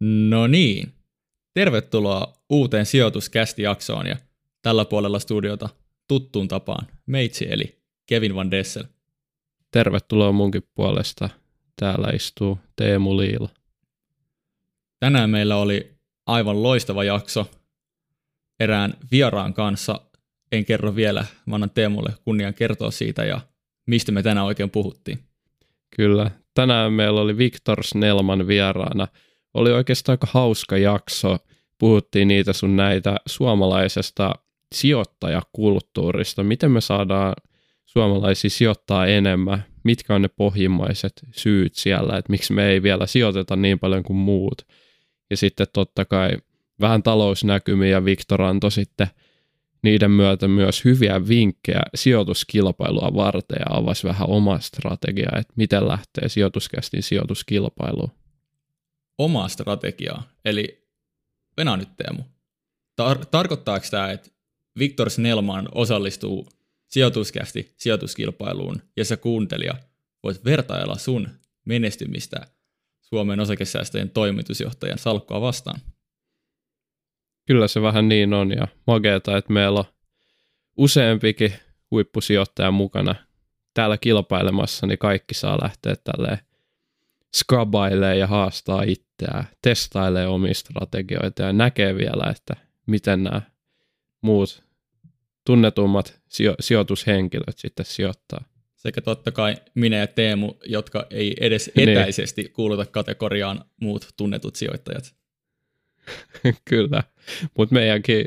No niin, tervetuloa uuteen sijoituskästi-jaksoon ja tällä puolella studiota tuttuun tapaan meitsi eli Kevin Van Dessel. Tervetuloa munkin puolesta. Täällä istuu Teemu Liila. Tänään meillä oli aivan loistava jakso erään vieraan kanssa. En kerro vielä, mä annan Teemulle kunnian kertoa siitä ja mistä me tänään oikein puhuttiin. Kyllä, tänään meillä oli Viktor Snellman vieraana. Oli oikeastaan aika hauska jakso. Puhuttiin niitä sun näitä suomalaisesta sijoittajakulttuurista. Miten me saadaan suomalaisia sijoittaa enemmän? Mitkä on ne pohjimmaiset syyt siellä, että miksi me ei vielä sijoiteta niin paljon kuin muut? Ja sitten totta kai vähän talousnäkymiä Viktor antoi sitten niiden myötä myös hyviä vinkkejä sijoituskilpailua varten ja avasi vähän omaa strategiaa, että miten lähtee sijoituskästin sijoituskilpailuun. Omaa strategiaa, eli venä nyt Teemu. Tar- tarkoittaako tämä, että Viktor Snellman osallistuu sijoituskästi sijoituskilpailuun ja sä kuuntelija voit vertailla sun menestymistä Suomen osakesäästöjen toimitusjohtajan salkkua vastaan? Kyllä se vähän niin on ja mageeta, että meillä on useampikin huippusijoittaja mukana täällä kilpailemassa, niin kaikki saa lähteä tälleen skrabailee ja haastaa itseään, testailee omia strategioita ja näkee vielä, että miten nämä muut tunnetummat sijo- sijoitushenkilöt sitten sijoittaa. Sekä totta kai minä ja Teemu, jotka ei edes niin. etäisesti niin. kuuluta kategoriaan muut tunnetut sijoittajat. Kyllä, mutta meidänkin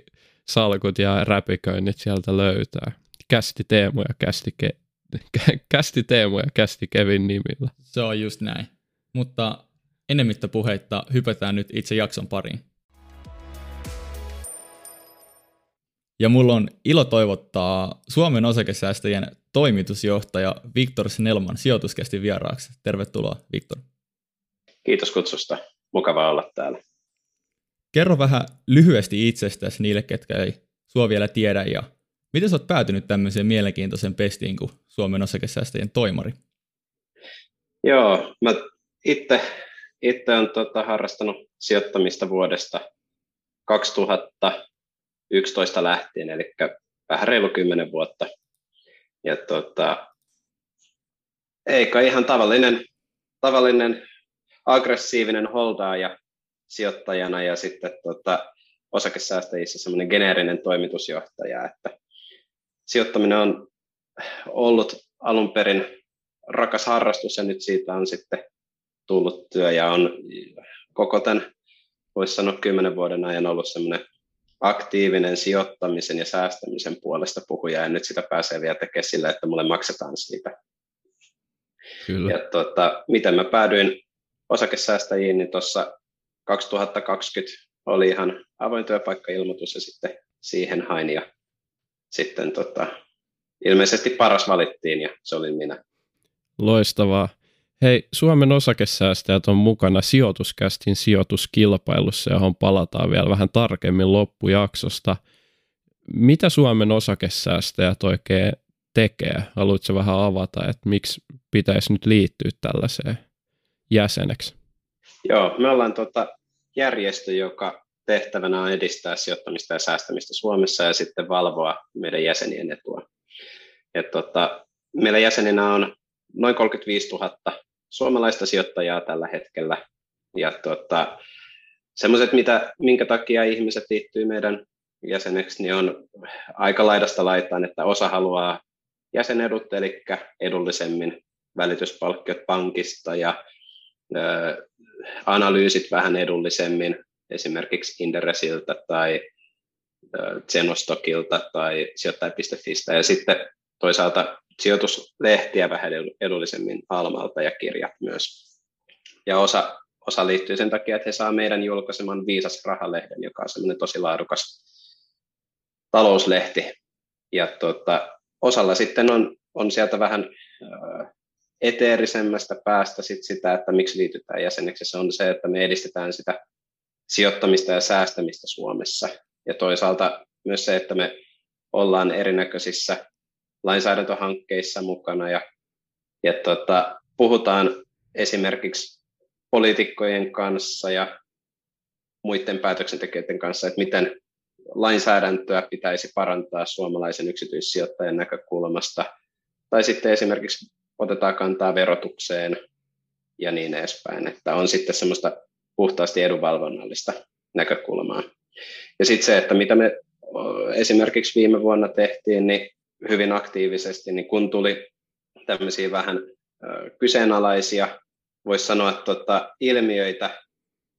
salkut ja räpiköinnit sieltä löytää. Kästi Teemu ja kästi, Ke- kästi Teemu ja kästi Kevin nimillä. Se on just näin. Mutta enemmittä puheitta hypätään nyt itse jakson pariin. Ja mulla on ilo toivottaa Suomen osakesäästäjien toimitusjohtaja Viktor Snellman sijoituskästi vieraaksi. Tervetuloa, Viktor. Kiitos kutsusta. Mukava olla täällä. Kerro vähän lyhyesti itsestäsi niille, ketkä ei sua vielä tiedä ja miten sä oot päätynyt tämmöiseen mielenkiintoisen pestiin kuin Suomen osakesäästäjien toimari? Joo, mä itse, itse olen tota, harrastanut sijoittamista vuodesta 2011 lähtien, eli vähän reilu 10 vuotta. Ja tota, eikä ihan tavallinen, tavallinen aggressiivinen holdaaja sijoittajana ja sitten tota, osakesäästäjissä semmoinen geneerinen toimitusjohtaja, että sijoittaminen on ollut alun perin rakas harrastus ja nyt siitä on sitten tullut työ ja on koko tämän, voisi sanoa kymmenen vuoden ajan ollut semmoinen aktiivinen sijoittamisen ja säästämisen puolesta puhuja ja nyt sitä pääsee vielä tekemään sillä, että mulle maksetaan siitä. Kyllä. Ja tota, miten mä päädyin osakesäästäjiin, niin tuossa 2020 oli ihan avoin työpaikkailmoitus ja sitten siihen hain ja sitten tota, ilmeisesti paras valittiin ja se oli minä. Loistavaa. Hei, Suomen osakesäästäjät on mukana sijoituskästin sijoituskilpailussa, johon palataan vielä vähän tarkemmin loppujaksosta. Mitä Suomen osakesäästäjät oikein tekee? Haluatko vähän avata, että miksi pitäisi nyt liittyä tällaiseen jäseneksi? Joo, me ollaan tota järjestö, joka tehtävänä on edistää sijoittamista ja säästämistä Suomessa ja sitten valvoa meidän jäsenien etua. Et tota, meillä jäseninä on noin 35 000 suomalaista sijoittajaa tällä hetkellä. Ja tota, semmoiset, mitä, minkä takia ihmiset liittyy meidän jäseneksi, niin on aika laidasta laitaan, että osa haluaa jäsenedut, eli edullisemmin välityspalkkiot pankista ja ö, analyysit vähän edullisemmin, esimerkiksi Inderesiltä tai Zenostokilta tai sijoittaja.fistä, ja sitten toisaalta sijoituslehtiä vähän edullisemmin Almalta ja kirjat myös. Ja osa, osa liittyy sen takia, että he saa meidän julkaiseman Viisas rahalehden, joka on semmoinen tosi laadukas talouslehti. Ja tota, osalla sitten on, on sieltä vähän eteerisemmästä päästä sit sitä, että miksi liitytään jäseneksi. Se on se, että me edistetään sitä sijoittamista ja säästämistä Suomessa. Ja toisaalta myös se, että me ollaan erinäköisissä lainsäädäntöhankkeissa mukana ja, ja tota, puhutaan esimerkiksi poliitikkojen kanssa ja muiden päätöksentekijöiden kanssa, että miten lainsäädäntöä pitäisi parantaa suomalaisen yksityissijoittajan näkökulmasta, tai sitten esimerkiksi otetaan kantaa verotukseen ja niin edespäin, että on sitten semmoista puhtaasti edunvalvonnallista näkökulmaa. Ja sitten se, että mitä me esimerkiksi viime vuonna tehtiin, niin hyvin aktiivisesti, niin kun tuli tämmöisiä vähän kyseenalaisia, voisi sanoa, että tota, ilmiöitä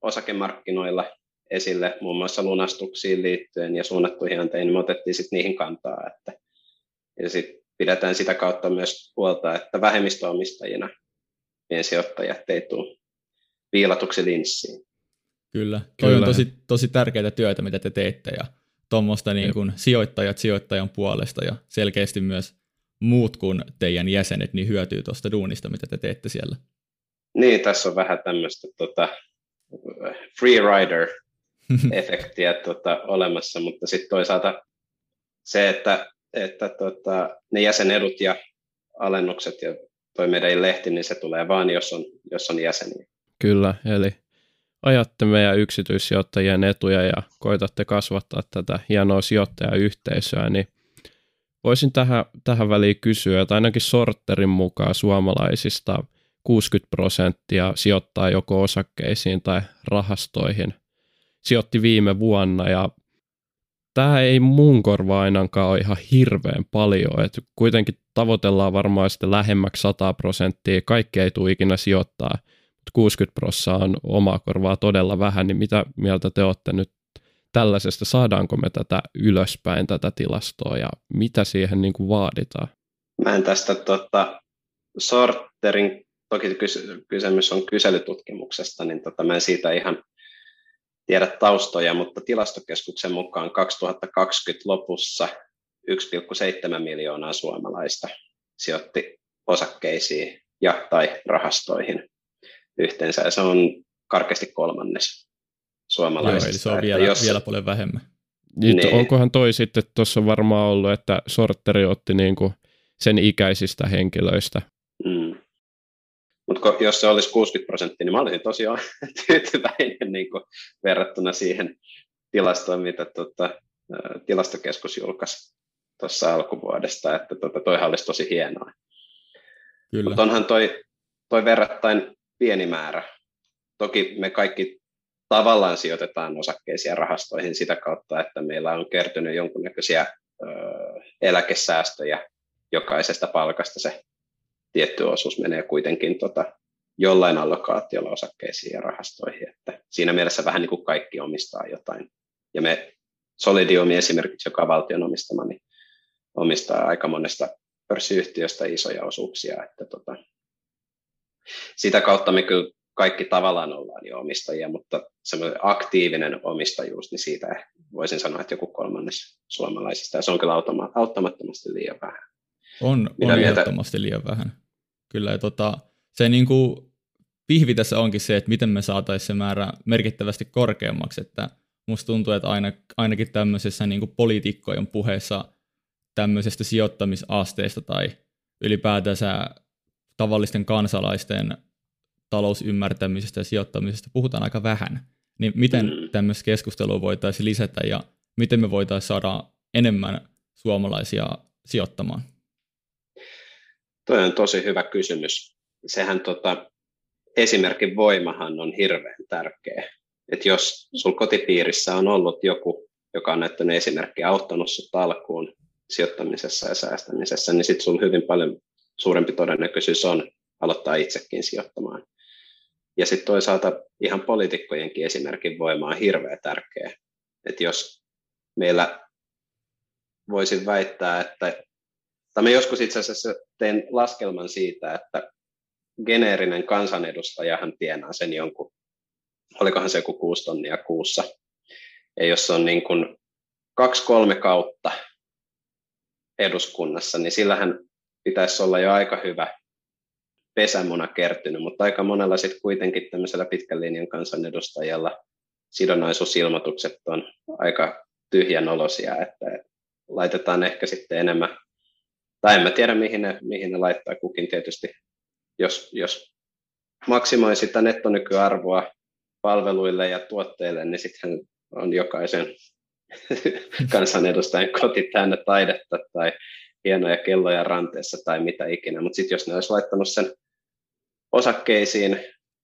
osakemarkkinoilla esille, muun muassa lunastuksiin liittyen ja suunnattuihin anteihin, niin me otettiin sitten niihin kantaa. Että, ja sitten pidetään sitä kautta myös huolta, että vähemmistöomistajina piensijoittajat ei tule viilatuksi linssiin. Kyllä, toi Kyllä. on tosi, tosi tärkeää työtä, mitä te teette ja tuommoista niin kuin sijoittajat sijoittajan puolesta ja selkeästi myös muut kuin teidän jäsenet niin hyötyy tuosta duunista, mitä te teette siellä. Niin, tässä on vähän tämmöistä tota, free rider-efektiä tota, olemassa, mutta sitten toisaalta se, että, että tota, ne jäsenedut ja alennukset ja toi meidän lehti, niin se tulee vaan, jos on, jos on jäseniä. Kyllä, eli ajatte meidän yksityissijoittajien etuja ja koitatte kasvattaa tätä hienoa sijoittajayhteisöä, niin voisin tähän, tähän väliin kysyä, että ainakin sorterin mukaan suomalaisista 60 prosenttia sijoittaa joko osakkeisiin tai rahastoihin. Sijoitti viime vuonna ja tämä ei mun korva ainakaan ole ihan hirveän paljon, että kuitenkin tavoitellaan varmaan sitten lähemmäksi 100 prosenttia, kaikki ei tule ikinä sijoittaa, 60 prosenttia on omaa korvaa todella vähän, niin mitä mieltä te olette nyt tällaisesta, saadaanko me tätä ylöspäin, tätä tilastoa ja mitä siihen niin kuin vaaditaan? Mä en tästä tota, sorterin, toki kysymys on kyselytutkimuksesta, niin tota, mä en siitä ihan tiedä taustoja, mutta tilastokeskuksen mukaan 2020 lopussa 1,7 miljoonaa suomalaista sijoitti osakkeisiin ja tai rahastoihin yhteensä, ja se on karkeasti kolmannes suomalaisista. Joo, eli se on vielä, jos... vielä paljon vähemmän. Niin, niin. Onkohan toi sitten, tuossa varmaan ollut, että sorteri otti niinku sen ikäisistä henkilöistä. Mm. Mutta jos se olisi 60 prosenttia, niin mä olisin tosiaan tyytyväinen niin kuin verrattuna siihen tilastoon, mitä tota, tilastokeskus julkaisi tuossa alkuvuodesta, että tota, toihan olisi tosi hienoa. Kyllä. Mutta onhan toi, toi verrattain pieni määrä. Toki me kaikki tavallaan sijoitetaan osakkeisiin ja rahastoihin sitä kautta, että meillä on kertynyt jonkunnäköisiä ö, eläkesäästöjä jokaisesta palkasta se tietty osuus menee kuitenkin tota, jollain allokaatiolla osakkeisiin ja rahastoihin. Että siinä mielessä vähän niin kuin kaikki omistaa jotain. Ja me Solidium esimerkiksi, joka on valtion omistama, niin omistaa aika monesta pörssiyhtiöstä isoja osuuksia. Että tota, sitä kautta me kyllä kaikki tavallaan ollaan jo omistajia, mutta semmoinen aktiivinen omistajuus, niin siitä voisin sanoa, että joku kolmannes suomalaisista, ja se on kyllä automa- auttamattomasti liian vähän. On, on ehdottomasti liian vähän. Kyllä, ja tota, se niin kuin pihvi tässä onkin se, että miten me saataisiin se määrä merkittävästi korkeammaksi, että musta tuntuu, että aina, ainakin tämmöisessä niin kuin poliitikkojen puheessa tämmöisestä sijoittamisasteesta tai ylipäätänsä tavallisten kansalaisten talousymmärtämisestä ja sijoittamisesta puhutaan aika vähän. Niin miten mm. tämmöistä keskustelua voitaisiin lisätä ja miten me voitaisiin saada enemmän suomalaisia sijoittamaan? Tuo on tosi hyvä kysymys. Sehän tota, esimerkin voimahan on hirveän tärkeä. Et jos sul kotipiirissä on ollut joku, joka on näyttänyt esimerkkiä, auttanut sut alkuun sijoittamisessa ja säästämisessä, niin sitten sulla hyvin paljon suurempi todennäköisyys on aloittaa itsekin sijoittamaan. Ja sitten toisaalta ihan poliitikkojenkin esimerkin voima on hirveän tärkeä. Että jos meillä voisin väittää, että, tai mä joskus itse asiassa tein laskelman siitä, että geneerinen kansanedustajahan tienaa sen jonkun, olikohan se joku kuusi tonnia kuussa. Ja jos on niin kuin kaksi-kolme kautta eduskunnassa, niin sillähän pitäisi olla jo aika hyvä pesämuna kertynyt, mutta aika monella sitten kuitenkin tämmöisellä pitkän linjan kansanedustajalla sidonnaisuusilmoitukset on aika tyhjän olosia, että laitetaan ehkä sitten enemmän, tai en mä tiedä mihin ne, mihin ne laittaa. Kukin tietysti, jos, jos maksimoi sitä nettonykyarvoa palveluille ja tuotteille, niin sittenhän on jokaisen kansanedustajan koti täynnä taidetta tai hienoja kelloja ranteessa tai mitä ikinä. Mutta sitten jos ne olisi laittanut sen osakkeisiin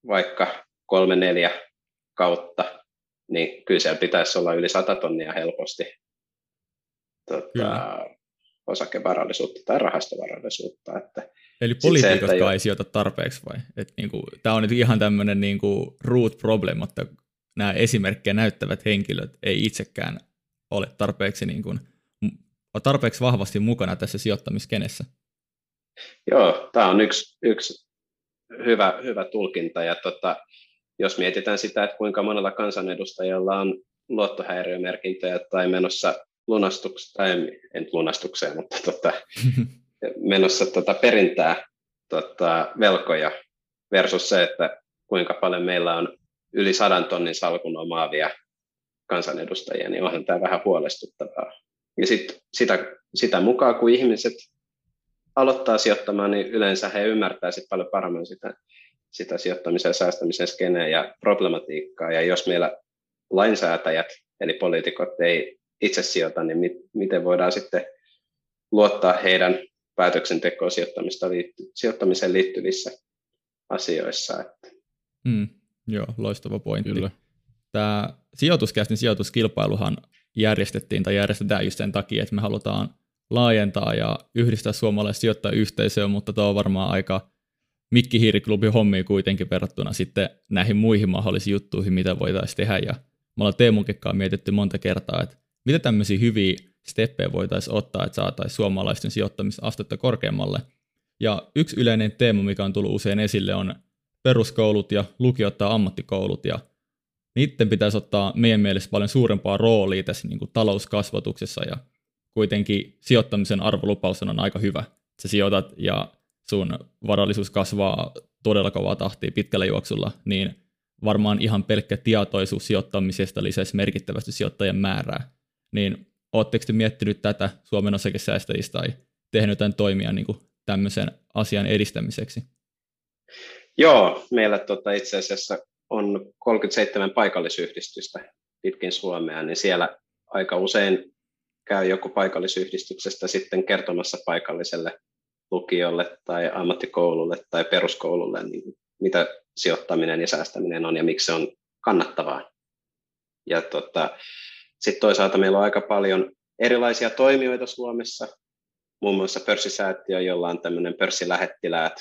vaikka kolme neljä kautta, niin kyllä siellä pitäisi olla yli 100 tonnia helposti tota, osakevarallisuutta tai rahastovarallisuutta. Että Eli poliitikotkaan se, ei sijoita tarpeeksi vai? Et niinku, Tämä on nyt ihan tämmöinen niinku root problem, että nämä esimerkkejä näyttävät henkilöt ei itsekään ole tarpeeksi, niinku, tarpeeksi vahvasti mukana tässä sijoittamiskenessä. Joo, tämä on yksi, yksi hyvä, hyvä tulkinta. Ja tota, jos mietitään sitä, että kuinka monella kansanedustajalla on luottohäiriömerkintöjä tai menossa lunastukseen, tai en lunastukseen, mutta tota, menossa tota perintää tota, velkoja versus se, että kuinka paljon meillä on yli sadan tonnin salkun omaavia kansanedustajia, niin onhan tämä vähän huolestuttavaa. Ja sit, sitä, sitä mukaan, kun ihmiset aloittaa sijoittamaan, niin yleensä he ymmärtää sit paljon paremmin sitä, sitä sijoittamisen ja säästämisen skeneä ja problematiikkaa. Ja jos meillä lainsäätäjät, eli poliitikot, ei itse sijoita, niin mit, miten voidaan sitten luottaa heidän päätöksentekoon sijoittamista liitty, sijoittamiseen liittyvissä asioissa. Että. Mm, joo, loistava pointti. Kyllä. Tämä sijoituskästin sijoituskilpailuhan järjestettiin tai järjestetään just sen takia, että me halutaan laajentaa ja yhdistää suomalaisia sijoittajayhteisöä, mutta tuo on varmaan aika mikkihiiriklubi hommi kuitenkin verrattuna sitten näihin muihin mahdollisiin juttuihin, mitä voitaisiin tehdä. Ja me ollaan Teemun mietitty monta kertaa, että mitä tämmöisiä hyviä steppejä voitaisiin ottaa, että saataisiin suomalaisten sijoittamisastetta korkeammalle. Ja yksi yleinen teema, mikä on tullut usein esille, on peruskoulut ja lukiot tai ammattikoulut, ja niiden pitäisi ottaa meidän mielestä paljon suurempaa roolia tässä niin kuin talouskasvatuksessa, ja kuitenkin sijoittamisen arvolupaus on aika hyvä. Sä sijoitat ja sun varallisuus kasvaa todella kovaa tahtia pitkällä juoksulla, niin varmaan ihan pelkkä tietoisuus sijoittamisesta lisäisi merkittävästi sijoittajien määrää. Niin Oletteko te miettinyt tätä Suomen osakesäästäjistä tai tehnyt jotain toimia niin kuin tämmöisen asian edistämiseksi? Joo, meillä tota, itse asiassa on 37 paikallisyhdistystä pitkin Suomea, niin siellä aika usein käy joku paikallisyhdistyksestä sitten kertomassa paikalliselle lukiolle tai ammattikoululle tai peruskoululle, niin mitä sijoittaminen ja säästäminen on ja miksi se on kannattavaa. Ja tota, sitten toisaalta meillä on aika paljon erilaisia toimijoita Suomessa, muun muassa pörssisäätiö, jolla on tämmöinen pörssilähettiläät,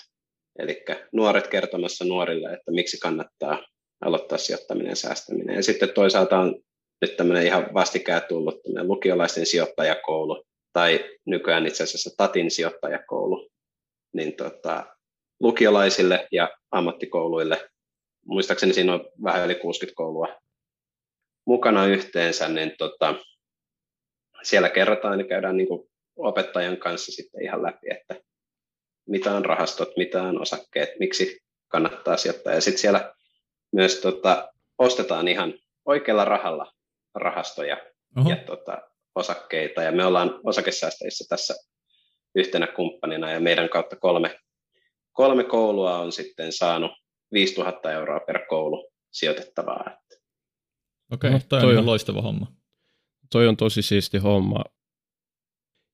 eli nuoret kertomassa nuorille, että miksi kannattaa aloittaa sijoittaminen ja säästäminen. Ja sitten toisaalta on nyt tämmöinen ihan vastikään tullut lukiolaisten sijoittajakoulu, tai nykyään itse asiassa TATin sijoittajakoulu, niin tota, lukiolaisille ja ammattikouluille, muistaakseni siinä on vähän yli 60 koulua mukana yhteensä, niin tota, siellä kerrotaan ja käydään niin kuin opettajan kanssa sitten ihan läpi, että mitä on rahastot, mitä on osakkeet, miksi kannattaa sijoittaa. Ja sitten siellä myös tota, ostetaan ihan oikealla rahalla rahastoja Oho. ja tota, osakkeita. Ja me ollaan osakesäästäjissä tässä yhtenä kumppanina ja meidän kautta kolme, kolme koulua on sitten saanut 5000 euroa per koulu sijoitettavaa. Okei, okay, no, toi, toi on loistava homma. Toi on tosi siisti homma.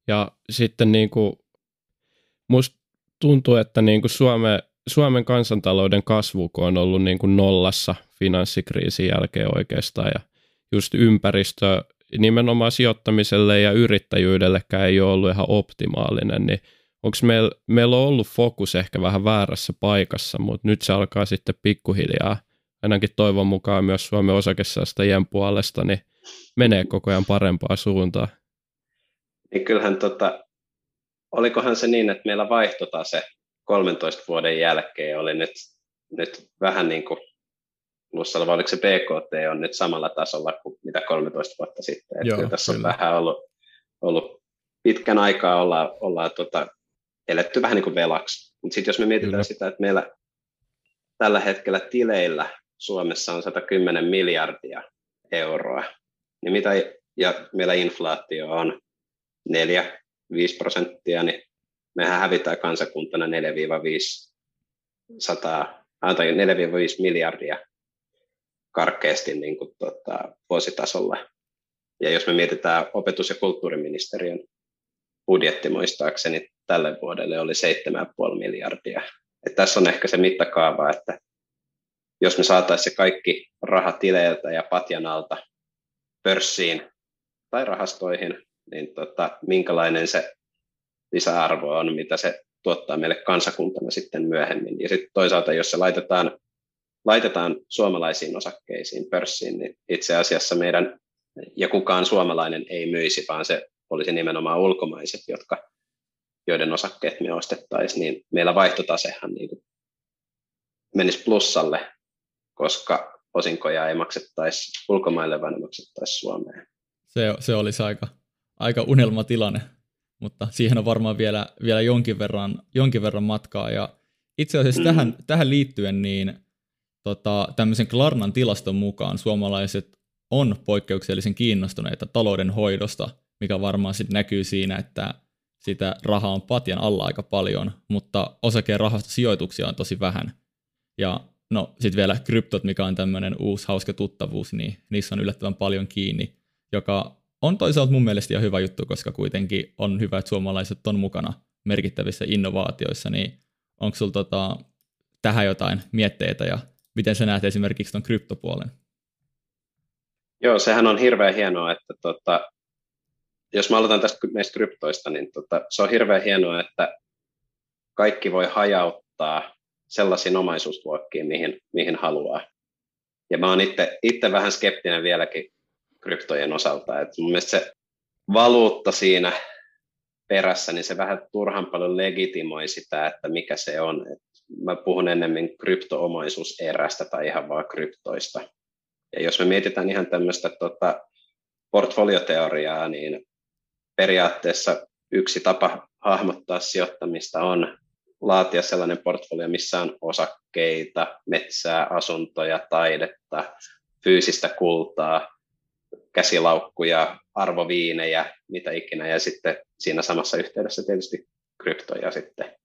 Ja sitten niin kuin, musta tuntuu, että niin kuin Suome, Suomen kansantalouden kasvu on ollut niin kuin nollassa finanssikriisin jälkeen oikeastaan ja just ympäristö nimenomaan sijoittamiselle ja yrittäjyydellekään ei ole ollut ihan optimaalinen, niin onko meillä, meillä on ollut fokus ehkä vähän väärässä paikassa, mutta nyt se alkaa sitten pikkuhiljaa ainakin toivon mukaan myös Suomen osakesäästäjien puolesta, niin menee koko ajan parempaa suuntaan. Niin kyllähän tota, olikohan se niin, että meillä vaihtotase 13 vuoden jälkeen oli nyt, nyt vähän niin kuin plussalla, vai oliko se BKT on nyt samalla tasolla kuin mitä 13 vuotta sitten. Joo, kyllä tässä kyllä. on vähän ollut, ollut pitkän aikaa ollaan, ollaan tota, eletty vähän niin kuin velaksi. Mutta sitten jos me mietitään kyllä. sitä, että meillä tällä hetkellä tileillä Suomessa on 110 miljardia euroa, niin mitä, ja meillä inflaatio on 4-5 prosenttia, niin mehän hävitään kansakuntana 4-5 tai 4-5 miljardia karkeasti niin kuin, tota, vuositasolla. Ja jos me mietitään opetus- ja kulttuuriministeriön budjetti muistaakseni tälle vuodelle oli 7,5 miljardia. Et tässä on ehkä se mittakaava, että jos me saataisiin se kaikki raha tileiltä ja patjan alta pörssiin tai rahastoihin, niin tota, minkälainen se lisäarvo on, mitä se tuottaa meille kansakuntana sitten myöhemmin. Ja sitten toisaalta, jos se laitetaan, laitetaan suomalaisiin osakkeisiin, pörssiin, niin itse asiassa meidän, ja kukaan suomalainen ei myisi, vaan se olisi nimenomaan ulkomaiset, jotka, joiden osakkeet me ostettaisiin, niin meillä vaihtotasehan niin menisi plussalle, koska osinkoja ei maksettaisi ulkomaille, vaan ne maksettaisiin Suomeen. Se, se olisi aika, aika unelmatilanne, mutta siihen on varmaan vielä, vielä jonkin, verran, jonkin verran matkaa. Ja itse asiassa mm. tähän, tähän liittyen niin tota, tämmöisen Klarnan tilaston mukaan suomalaiset on poikkeuksellisen kiinnostuneita talouden hoidosta, mikä varmaan sitten näkyy siinä, että sitä rahaa on patjan alla aika paljon, mutta osakeen rahastosijoituksia on tosi vähän. Ja no sitten vielä kryptot, mikä on tämmöinen uusi hauska tuttavuus, niin niissä on yllättävän paljon kiinni, joka on toisaalta mun mielestä ihan hyvä juttu, koska kuitenkin on hyvä, että suomalaiset on mukana merkittävissä innovaatioissa, niin onko sulla tota, tähän jotain mietteitä ja miten sä näet esimerkiksi tuon kryptopuolen? Joo, sehän on hirveän hienoa, että tota, jos mä aloitan tästä näistä kryptoista, niin tota, se on hirveän hienoa, että kaikki voi hajauttaa sellaisiin omaisuusluokkiin, mihin, mihin haluaa. Ja mä oon itse, vähän skeptinen vieläkin kryptojen osalta. Et mun mielestä se valuutta siinä perässä, niin se vähän turhan paljon legitimoi sitä, että mikä se on. Et mä puhun ennemmin kryptoomaisuuserästä tai ihan vaan kryptoista. Ja jos me mietitään ihan tämmöistä tota, portfolioteoriaa, niin periaatteessa yksi tapa hahmottaa sijoittamista on laatia sellainen portfolio, missä on osakkeita, metsää, asuntoja, taidetta, fyysistä kultaa, käsilaukkuja, arvoviinejä, mitä ikinä, ja sitten siinä samassa yhteydessä tietysti kryptoja sitten.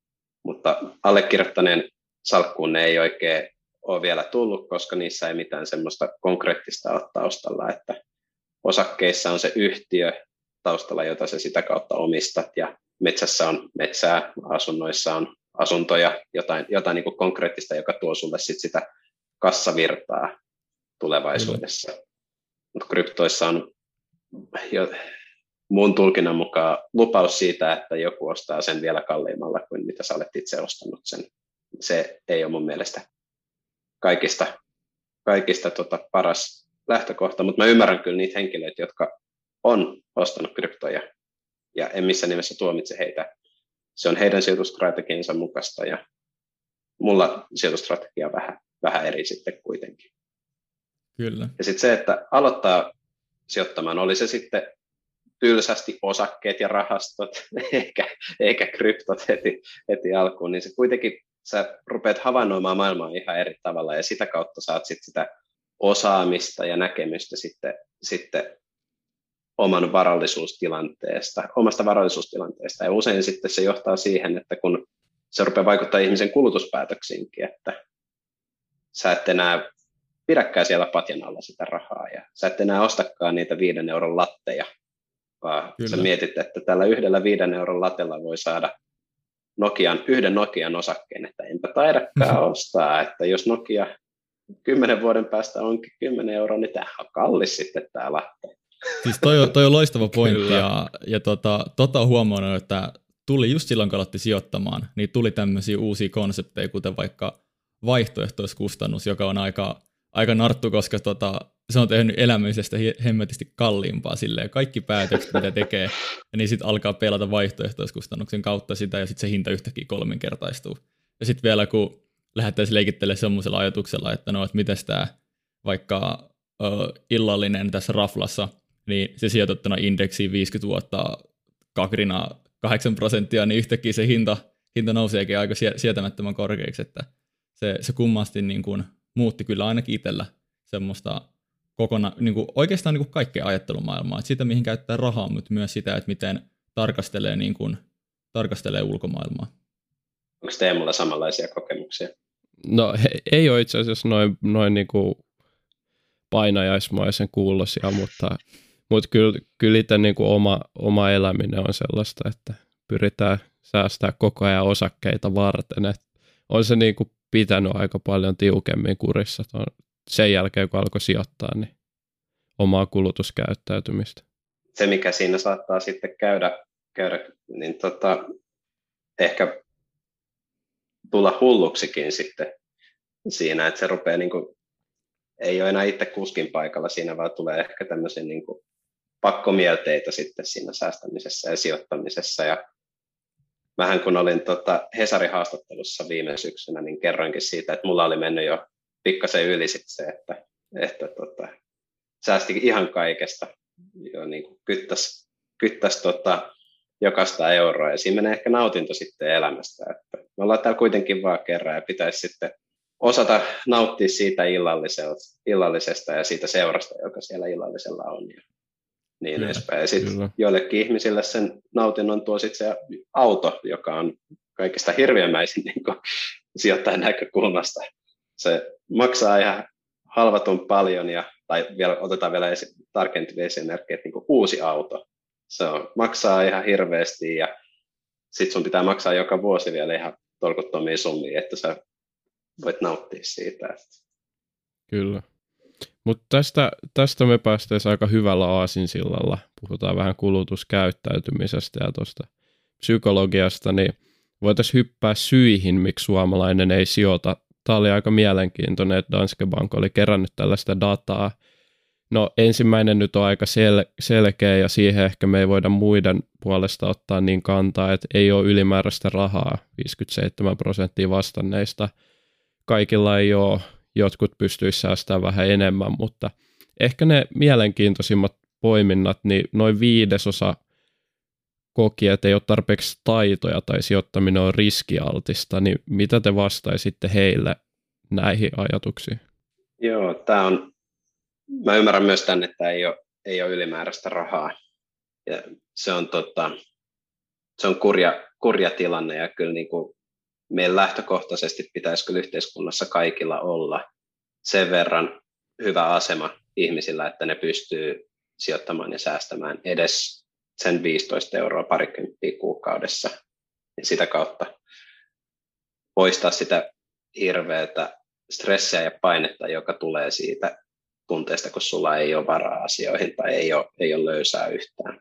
Mutta allekirjoittaneen salkkuun ne ei oikein ole vielä tullut, koska niissä ei mitään semmoista konkreettista ole taustalla, että osakkeissa on se yhtiö taustalla, jota se sitä kautta omistat, ja metsässä on metsää, asunnoissa on asuntoja, jotain, jotain niin konkreettista, joka tuo sulle sit sitä kassavirtaa tulevaisuudessa. Mm. Mutta kryptoissa on jo, mun tulkinnan mukaan lupaus siitä, että joku ostaa sen vielä kalliimmalla kuin mitä sä olet itse ostanut sen. Se ei ole mun mielestä kaikista, kaikista tota paras lähtökohta, mutta mä ymmärrän kyllä niitä henkilöitä, jotka on ostanut kryptoja ja en missään nimessä tuomitse heitä se on heidän sijoitustrategiansa mukaista ja mulla sijoitustrategia on vähän, vähän eri sitten kuitenkin. Kyllä. Ja sitten se, että aloittaa sijoittamaan, oli se sitten tylsästi osakkeet ja rahastot, eikä, eikä kryptot heti, heti alkuun, niin se kuitenkin sä rupeat havainnoimaan maailmaa ihan eri tavalla ja sitä kautta saat sit sitä osaamista ja näkemystä sitten, sitten oman varallisuustilanteesta, omasta varallisuustilanteesta. Ja usein sitten se johtaa siihen, että kun se rupeaa vaikuttaa ihmisen kulutuspäätöksiinkin, että sä et enää pidäkään siellä patjan alla sitä rahaa ja sä et enää ostakaan niitä viiden euron latteja, vaan Kyllä. sä mietit, että tällä yhdellä viiden euron latella voi saada Nokian, yhden Nokian osakkeen, että enpä taidakaan ostaa, että jos Nokia kymmenen vuoden päästä onkin 10 euroa, niin tämä on kallis sitten tämä latte. Siis toi on, toi on loistava pointti ja, ja tota, tota on huomannut, että tuli just silloin, kun aloitti sijoittamaan, niin tuli tämmöisiä uusia konsepteja, kuten vaikka vaihtoehtoiskustannus, joka on aika, aika narttu, koska tota, se on tehnyt elämisestä hemmetisti kalliimpaa silleen. Kaikki päätökset, mitä tekee, niin sitten alkaa pelata vaihtoehtoiskustannuksen kautta sitä, ja sitten se hinta yhtäkkiä kolminkertaistuu. Ja sitten vielä, kun lähdettäisiin leikittelemään semmoisella ajatuksella, että no, että miten tämä vaikka ö, illallinen tässä raflassa – niin se sijoitettuna indeksiin 50 vuotta kakrina 8 prosenttia, niin yhtäkkiä se hinta, hinta nouseekin aika sietämättömän korkeaksi, että se, se kummasti niin kuin muutti kyllä ainakin itsellä semmoista kokona, niin kuin oikeastaan niin kuin kaikkea ajattelumaailmaa, että sitä mihin käyttää rahaa, mutta myös sitä, että miten tarkastelee, niin kuin, tarkastelee ulkomaailmaa. Onko Teemulla samanlaisia kokemuksia? No he, ei ole itse asiassa noin, noin niin kuin painajaismaisen kuulosia, mutta, mutta kyllä, kyllä itse niin kuin oma, oma eläminen on sellaista, että pyritään säästää koko ajan osakkeita varten. Et on se niin kuin pitänyt aika paljon tiukemmin kurissa ton, sen jälkeen, kun alkoi sijoittaa, niin omaa kulutuskäyttäytymistä. Se, mikä siinä saattaa sitten käydä, käydä niin tota, ehkä tulla hulluksikin sitten siinä, että se rupeaa niin kuin, ei ole enää itse kuskin paikalla siinä, vaan tulee ehkä tämmöisen niin kuin pakkomielteitä sitten siinä säästämisessä ja sijoittamisessa. Ja vähän kun olin tota Hesarin haastattelussa viime syksynä, niin kerroinkin siitä, että mulla oli mennyt jo pikkasen yli sit se, että, että tota, säästi ihan kaikesta, jo niin kuin kyttäs, kyttäs tota, jokaista euroa, ja siinä menee ehkä nautinto sitten elämästä, että me ollaan täällä kuitenkin vaan kerran, ja pitäisi sitten osata nauttia siitä illallisesta ja siitä seurasta, joka siellä illallisella on. Ja niin kyllä, edespäin. Ja sitten joillekin ihmisille sen nautinnon tuo sitten se auto, joka on kaikista hirviömäisin niin sijoittajan näkökulmasta. Se maksaa ihan halvatun paljon, ja, tai vielä, otetaan vielä esi- tarkentavia esimerkkejä, että niin uusi auto. Se on, maksaa ihan hirveästi, ja sitten sun pitää maksaa joka vuosi vielä ihan tolkuttomia summia, että sä voit nauttia siitä. Kyllä. Mutta tästä, tästä me päästäisiin aika hyvällä aasinsillalla. Puhutaan vähän kulutuskäyttäytymisestä ja tuosta psykologiasta, niin voitaisiin hyppää syihin, miksi suomalainen ei sijoita. Tämä oli aika mielenkiintoinen, että Danske Bank oli kerännyt tällaista dataa. No ensimmäinen nyt on aika sel- selkeä ja siihen ehkä me ei voida muiden puolesta ottaa niin kantaa, että ei ole ylimääräistä rahaa, 57 prosenttia vastanneista. Kaikilla ei ole jotkut pystyisivät säästämään vähän enemmän, mutta ehkä ne mielenkiintoisimmat poiminnat, niin noin viidesosa koki, että ei ole tarpeeksi taitoja tai sijoittaminen on riskialtista, niin mitä te vastaisitte heille näihin ajatuksiin? Joo, tämä on, mä ymmärrän myös tämän, että ei ole, ei ole ylimääräistä rahaa. Ja se on, tota, se on kurja, kurja tilanne ja kyllä niin kuin meillä lähtökohtaisesti pitäisi kyllä yhteiskunnassa kaikilla olla sen verran hyvä asema ihmisillä, että ne pystyy sijoittamaan ja säästämään edes sen 15 euroa parikymppiä kuukaudessa. Ja sitä kautta poistaa sitä hirveätä stressiä ja painetta, joka tulee siitä tunteesta, kun sulla ei ole varaa asioihin tai ei ole, ei ole löysää yhtään.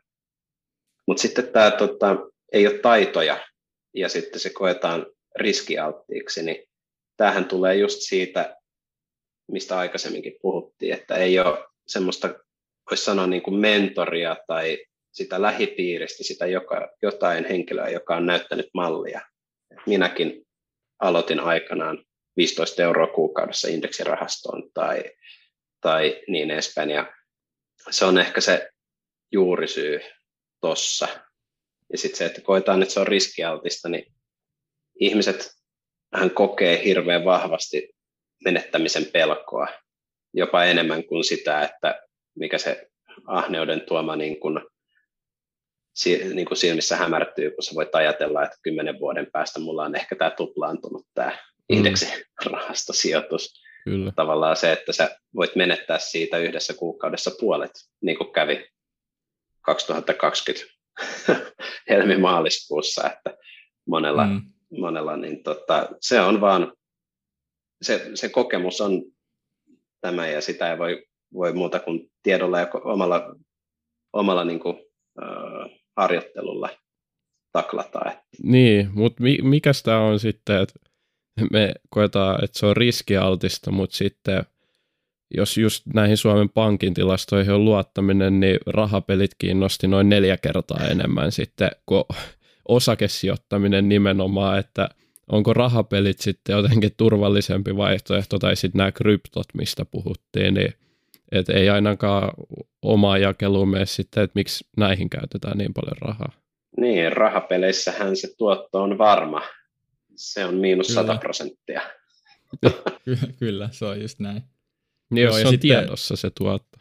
Mutta sitten tämä tota, ei ole taitoja ja sitten se koetaan riskialttiiksi, niin tämähän tulee just siitä, mistä aikaisemminkin puhuttiin, että ei ole semmoista, voisi sanoa niin kuin mentoria tai sitä lähipiiristä, sitä joka, jotain henkilöä, joka on näyttänyt mallia. Minäkin aloitin aikanaan 15 euroa kuukaudessa indeksirahastoon tai, tai niin edespäin. Ja se on ehkä se juurisyy tuossa. Ja sitten se, että koetaan, että se on riskialtista, niin ihmiset hän kokee hirveän vahvasti menettämisen pelkoa, jopa enemmän kuin sitä, että mikä se ahneuden tuoma niin kuin, niin kuin silmissä hämärtyy, kun sä voit ajatella, että kymmenen vuoden päästä mulla on ehkä tämä tuplaantunut tämä mm. indeksirahastosijoitus. Kyllä. Tavallaan se, että sä voit menettää siitä yhdessä kuukaudessa puolet, niin kuin kävi 2020 helmi-maaliskuussa, että monella mm monella, niin tota, se on vaan, se, se kokemus on tämä ja sitä ei voi, voi muuta kuin tiedolla ja omalla, omalla niin kuin, äh, harjoittelulla taklata. Niin, mutta mi, mikä tämä on sitten, että me koetaan, että se on riskialtista, mutta sitten jos just näihin Suomen Pankin tilastoihin on luottaminen, niin rahapelit kiinnosti noin neljä kertaa enemmän sitten kuin osakesijoittaminen nimenomaan, että onko rahapelit sitten jotenkin turvallisempi vaihtoehto tai sitten nämä kryptot, mistä puhuttiin, niin et ei ainakaan omaa jakeluun mene sitten, että miksi näihin käytetään niin paljon rahaa. Niin, rahapeleissähän se tuotto on varma. Se on miinus Kyllä. 100 prosenttia. Kyllä, se on just näin. Niin, jos se on sitten, tiedossa se tuotto.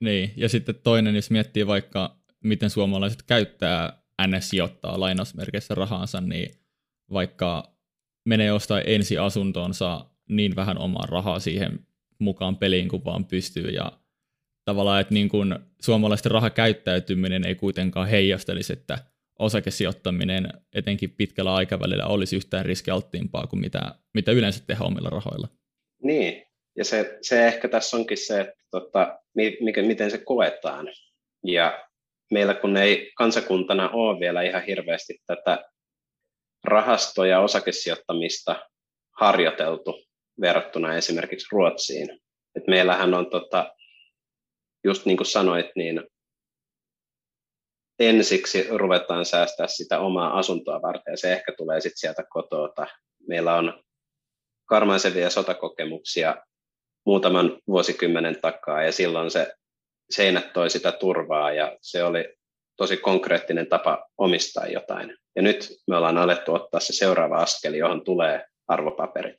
Niin, ja sitten toinen, jos miettii vaikka, miten suomalaiset käyttää NS sijoittaa lainausmerkeissä rahansa, niin vaikka menee ostaa ensi asuntonsa niin vähän omaa rahaa siihen mukaan peliin, kun vaan pystyy. Ja tavallaan, että niin kuin suomalaisten rahakäyttäytyminen ei kuitenkaan heijastelisi, että osakesijoittaminen etenkin pitkällä aikavälillä olisi yhtään riskialttiimpaa kuin mitä, mitä yleensä tehdään omilla rahoilla. Niin, ja se, se ehkä tässä onkin se, että tota, mikä, miten se koetaan. Ja meillä kun ei kansakuntana ole vielä ihan hirveästi tätä rahasto- ja osakesijoittamista harjoiteltu verrattuna esimerkiksi Ruotsiin. Et meillähän on, tota, just niin kuin sanoit, niin ensiksi ruvetaan säästää sitä omaa asuntoa varten, ja se ehkä tulee sitten sieltä kotota. Meillä on karmaisevia sotakokemuksia muutaman vuosikymmenen takaa, ja silloin se seinät toi sitä turvaa, ja se oli tosi konkreettinen tapa omistaa jotain. Ja nyt me ollaan alettu ottaa se seuraava askel, johon tulee arvopaperit.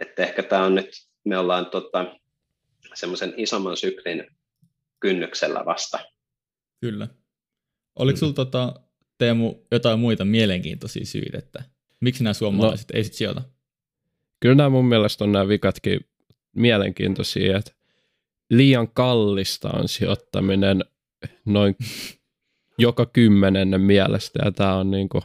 Että ehkä tämä on nyt, me ollaan tota, semmoisen isomman syklin kynnyksellä vasta. Kyllä. Oliko mm. sinulla tota, Teemu jotain muita mielenkiintoisia syitä, että miksi nämä suomalaiset no, ei sit sijoita? Kyllä nämä mun mielestä on nämä vikatkin mielenkiintoisia, että liian kallista on sijoittaminen noin joka kymmenennen mielestä, ja tämä on niinku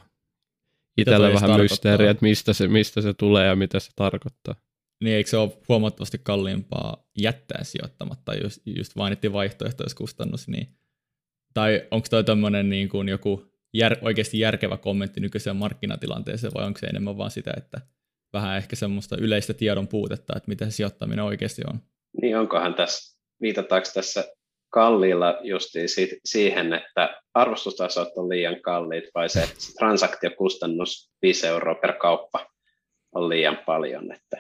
itselle vähän mysteeri, että mistä se, mistä se tulee ja mitä se tarkoittaa. Niin eikö se ole huomattavasti kalliimpaa jättää sijoittamatta, just, just mainittiin vaihtoehtoiskustannus, niin tai onko toi tämmöinen niin kuin joku jär, oikeasti järkevä kommentti nykyiseen markkinatilanteeseen, vai onko se enemmän vaan sitä, että vähän ehkä semmoista yleistä tiedon puutetta, että miten se sijoittaminen oikeasti on? Niin onkohan tässä, viitataanko tässä kalliilla justiin siihen, että arvostustasot on liian kalliit, vai se transaktiokustannus 5 euroa per kauppa on liian paljon, että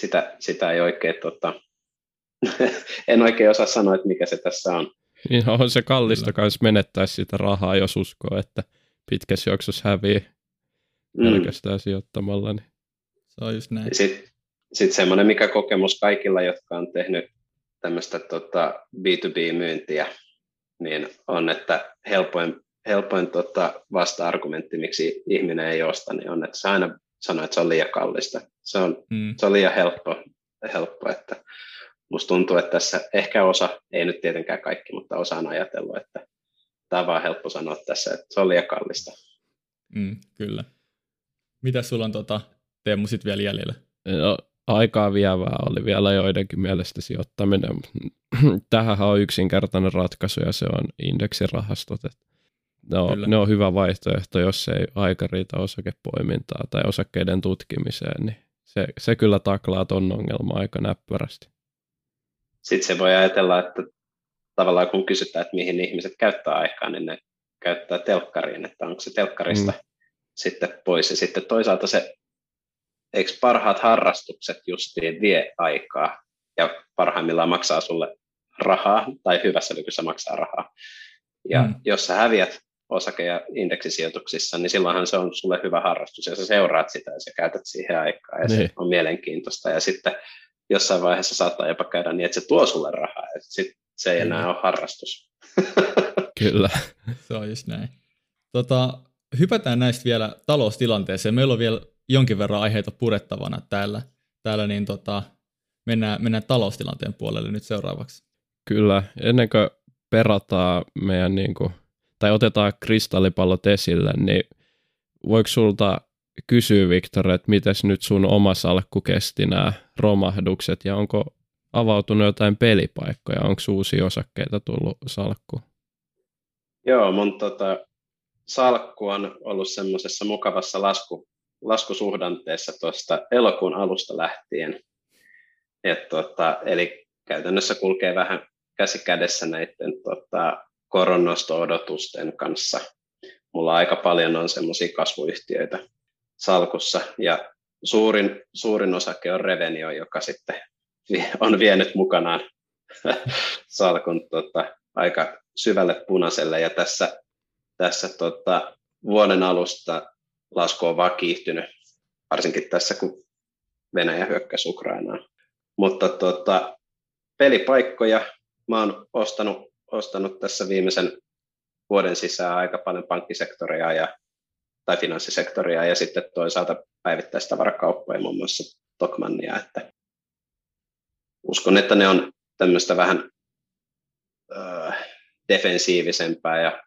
sitä, sitä ei oikein, tota, en oikein osaa sanoa, että mikä se tässä on. Niin on se kallista myös menettäisi sitä rahaa, jos uskoo, että pitkässä juoksussa hävii mm. pelkästään sijoittamalla. Niin. Se on just näin. Sitten sit semmoinen, mikä kokemus kaikilla, jotka on tehnyt tämmöistä tota B2B-myyntiä, niin on, että helpoin, helpoin tota vasta-argumentti, miksi ihminen ei osta, niin on, että sä aina sanoo, että se on liian kallista. Se on, mm. se on liian helppo, helppo, että musta tuntuu, että tässä ehkä osa, ei nyt tietenkään kaikki, mutta osa on ajatellut, että tämä on vaan helppo sanoa tässä, että se on liian kallista. Mm, kyllä. Mitä sulla on tota, Teemu sit vielä jäljellä? No, aikaa vievää oli vielä joidenkin mielestä sijoittaminen. Tähän on yksinkertainen ratkaisu ja se on indeksirahastot. Ne on, ne on hyvä vaihtoehto, jos ei aika riitä osakepoimintaa tai osakkeiden tutkimiseen, niin se, se kyllä taklaa ton ongelman aika näppärästi. Sitten se voi ajatella, että tavallaan kun kysytään, että mihin ihmiset käyttää aikaa, niin ne käyttää telkkariin, että onko se telkkarista mm. sitten pois. Ja sitten toisaalta se eikö parhaat harrastukset justiin vie aikaa ja parhaimmillaan maksaa sulle rahaa, tai hyvässä lykyssä maksaa rahaa. Ja mm. jos sä häviät osake- ja indeksisijoituksissa, niin silloinhan se on sulle hyvä harrastus, ja sä seuraat sitä ja sä käytät siihen aikaa, ja niin. se on mielenkiintoista. Ja sitten jossain vaiheessa saattaa jopa käydä niin, että se tuo sulle rahaa, ja sitten se ei enää ole harrastus. Kyllä. se on just näin. Tota, hypätään näistä vielä taloustilanteeseen. Meillä on vielä jonkin verran aiheita purettavana täällä, täällä niin tota, mennään, mennään taloustilanteen puolelle nyt seuraavaksi. Kyllä, ennen kuin perataan meidän, niin kuin, tai otetaan kristallipallot esille, niin voiko sulta kysyä, Viktor, että miten nyt sun oma salkku kesti nämä romahdukset ja onko avautunut jotain pelipaikkoja, onko uusia osakkeita tullut salkku? Joo, mun tota, salkku on ollut semmoisessa mukavassa lasku, laskusuhdanteessa tuosta elokuun alusta lähtien. Et tota, eli käytännössä kulkee vähän käsi kädessä näiden tota, koronnosto-odotusten kanssa. Mulla aika paljon on semmoisia kasvuyhtiöitä salkussa ja suurin, suurin osake on Revenio, joka sitten on vienyt mukanaan salkun tota, aika syvälle punaiselle ja tässä, tässä tota, vuoden alusta lasku on vaan kiihtynyt, varsinkin tässä kun Venäjä hyökkäsi Ukrainaan. Mutta tota, pelipaikkoja mä oon ostanut, ostanut tässä viimeisen vuoden sisään aika paljon pankkisektoria ja, tai finanssisektoria ja sitten toisaalta päivittäistavarakauppoja, muun muassa Tokmannia. Että uskon, että ne on tämmöistä vähän ö, defensiivisempää ja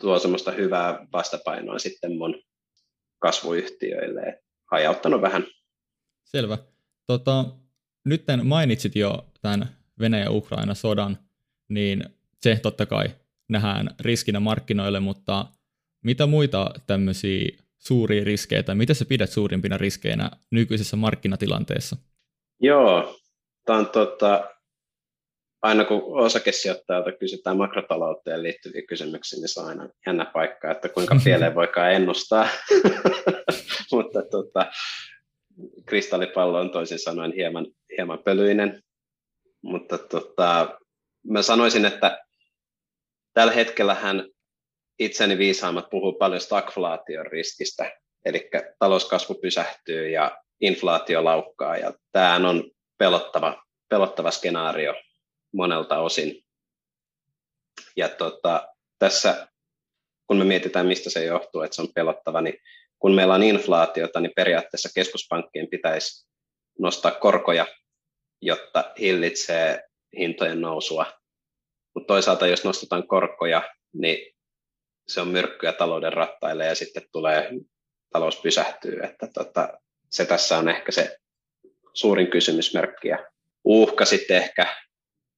tuo semmoista hyvää vastapainoa sitten mun kasvuyhtiöille. Hajauttanut vähän. Selvä. Tota, nyt mainitsit jo tämän Venäjä-Ukraina-sodan, niin se totta kai nähdään riskinä markkinoille, mutta mitä muita tämmöisiä suuria riskejä, tai mitä sä pidät suurimpina riskeinä nykyisessä markkinatilanteessa? Joo, tämä on tota, aina kun osakesijoittajalta kysytään makrotalouteen liittyviä kysymyksiä, niin se on aina jännä paikka, että kuinka pieleen voikaan ennustaa. Mutta tota, kristallipallo on toisin sanoen hieman, hieman pölyinen. Mutta tota, mä sanoisin, että tällä hetkellähän itseni viisaammat puhuu paljon stagflaation riskistä, eli talouskasvu pysähtyy ja inflaatio laukkaa, ja tämä on pelottava, pelottava skenaario monelta osin. Ja tota, tässä, kun me mietitään, mistä se johtuu, että se on pelottava, niin kun meillä on inflaatiota, niin periaatteessa keskuspankkien pitäisi nostaa korkoja, jotta hillitsee hintojen nousua. Mutta toisaalta, jos nostetaan korkoja, niin se on myrkkyä talouden rattaille ja sitten tulee, talous pysähtyy. Että tota, se tässä on ehkä se suurin kysymysmerkki ja uhka sitten ehkä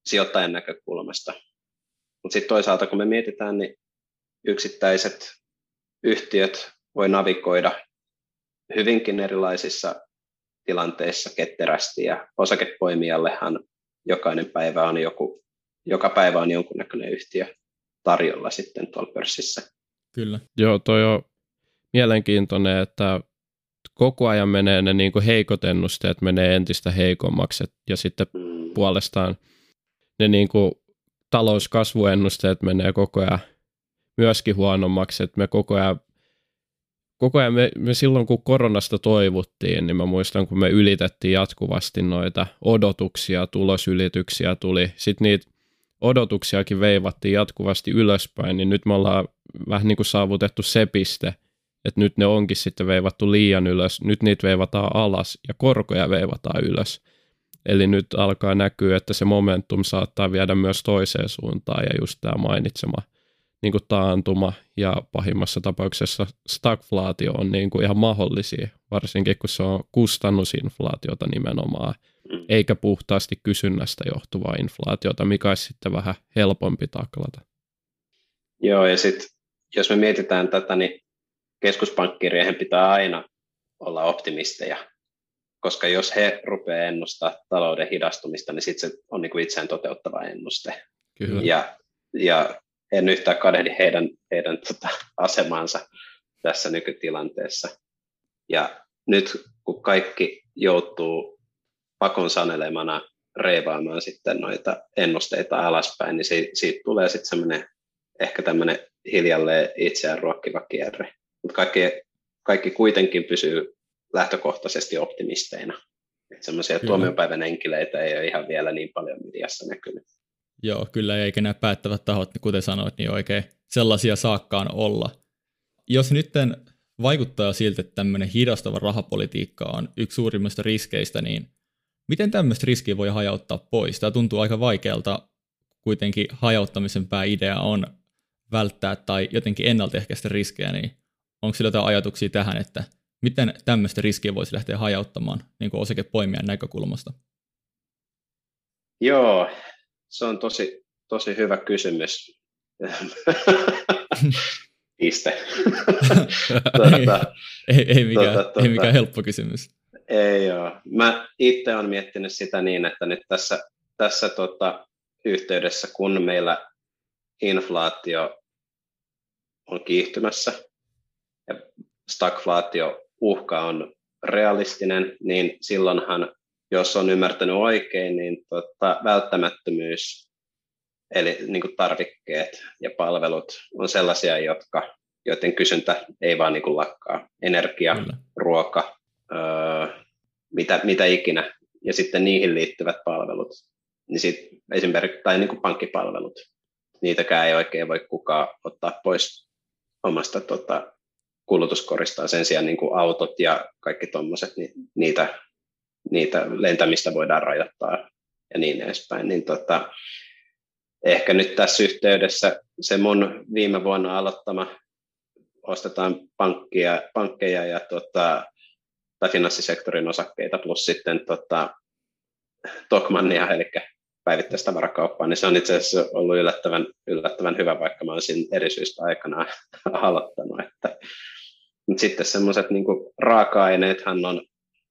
sijoittajan näkökulmasta. Mutta sitten toisaalta, kun me mietitään, niin yksittäiset yhtiöt voi navigoida hyvinkin erilaisissa tilanteissa ketterästi ja osakepoimijallehan jokainen päivä on joku, joka päivä on jonkunnäköinen yhtiö tarjolla sitten tuolla pörssissä. Kyllä. Joo, toi on mielenkiintoinen, että koko ajan menee ne niin heikot ennusteet menee entistä heikommaksi ja sitten mm. puolestaan ne niin kuin talouskasvuennusteet menee koko ajan myöskin huonommaksi, että me koko ajan koko ajan me, me silloin kun koronasta toivuttiin, niin mä muistan kun me ylitettiin jatkuvasti noita odotuksia, tulosylityksiä tuli, sitten niitä odotuksiakin veivattiin jatkuvasti ylöspäin, niin nyt me ollaan vähän niin kuin saavutettu se piste, että nyt ne onkin sitten veivattu liian ylös, nyt niitä veivataan alas ja korkoja veivataan ylös. Eli nyt alkaa näkyä, että se momentum saattaa viedä myös toiseen suuntaan ja just tämä mainitsema niin kuin taantuma ja pahimmassa tapauksessa stagflaatio on niin kuin ihan mahdollisia, varsinkin kun se on kustannusinflaatiota nimenomaan, mm. eikä puhtaasti kysynnästä johtuvaa inflaatiota, mikä olisi sitten vähän helpompi taklata. Joo, ja sitten jos me mietitään tätä, niin keskuspankkirien pitää aina olla optimisteja, koska jos he rupeaa ennustaa talouden hidastumista, niin sitten se on niin kuin itseään toteuttava ennuste. Kyllä. Ja, ja en yhtään kadehdi heidän, heidän tota, asemansa tässä nykytilanteessa. Ja nyt kun kaikki joutuu pakon sanelemana reivaamaan sitten noita ennusteita alaspäin, niin siitä, siitä tulee sitten semmoinen ehkä tämmöinen hiljalleen itseään ruokkiva kierre. Mutta kaikki, kaikki kuitenkin pysyy lähtökohtaisesti optimisteina. Että semmoisia tuomiopäivän enkileitä ei ole ihan vielä niin paljon mediassa näkynyt. Joo, kyllä, eikä nämä päättävät tahot, kuten sanoit, niin oikein sellaisia saakkaan olla. Jos nyt vaikuttaa siltä, että tämmöinen hidastava rahapolitiikka on yksi suurimmista riskeistä, niin miten tämmöistä riskiä voi hajauttaa pois? Tämä tuntuu aika vaikealta, kuitenkin hajauttamisen pääidea on välttää tai jotenkin ennaltaehkäistä riskejä, niin onko sillä jotain ajatuksia tähän, että miten tämmöistä riskiä voisi lähteä hajauttamaan niin kuin osakepoimijan näkökulmasta? Joo, se on tosi, tosi hyvä kysymys. Piste. tuota, ei, ei, mikään, tuota, ei mikään helppo kysymys. Ei ole. Mä itse olen miettinyt sitä niin, että nyt tässä, tässä tota, yhteydessä, kun meillä inflaatio on kiihtymässä ja stagflaatio uhka on realistinen, niin silloinhan jos on ymmärtänyt oikein, niin tota, välttämättömyys, eli niin kuin tarvikkeet ja palvelut on sellaisia, jotka, joiden kysyntä ei vaan niin kuin lakkaa. Energia, Kyllä. ruoka, öö, mitä, mitä ikinä, ja sitten niihin liittyvät palvelut, niin sit esimerkiksi, tai niin kuin pankkipalvelut, niitäkään ei oikein voi kukaan ottaa pois omasta tota, kulutuskorista. Sen sijaan niin kuin autot ja kaikki tuommoiset, niin niitä niitä lentämistä voidaan rajoittaa ja niin edespäin. Niin tota, ehkä nyt tässä yhteydessä se mun viime vuonna aloittama ostetaan pankkia, pankkeja ja tota, tai finanssisektorin osakkeita plus sitten tota, Tokmannia, eli päivittäistavarakauppaa, niin se on itse asiassa ollut yllättävän, yllättävän hyvä, vaikka mä olisin eri syystä aikana aloittanut. Että, mutta sitten semmoiset niin raaka-aineethan on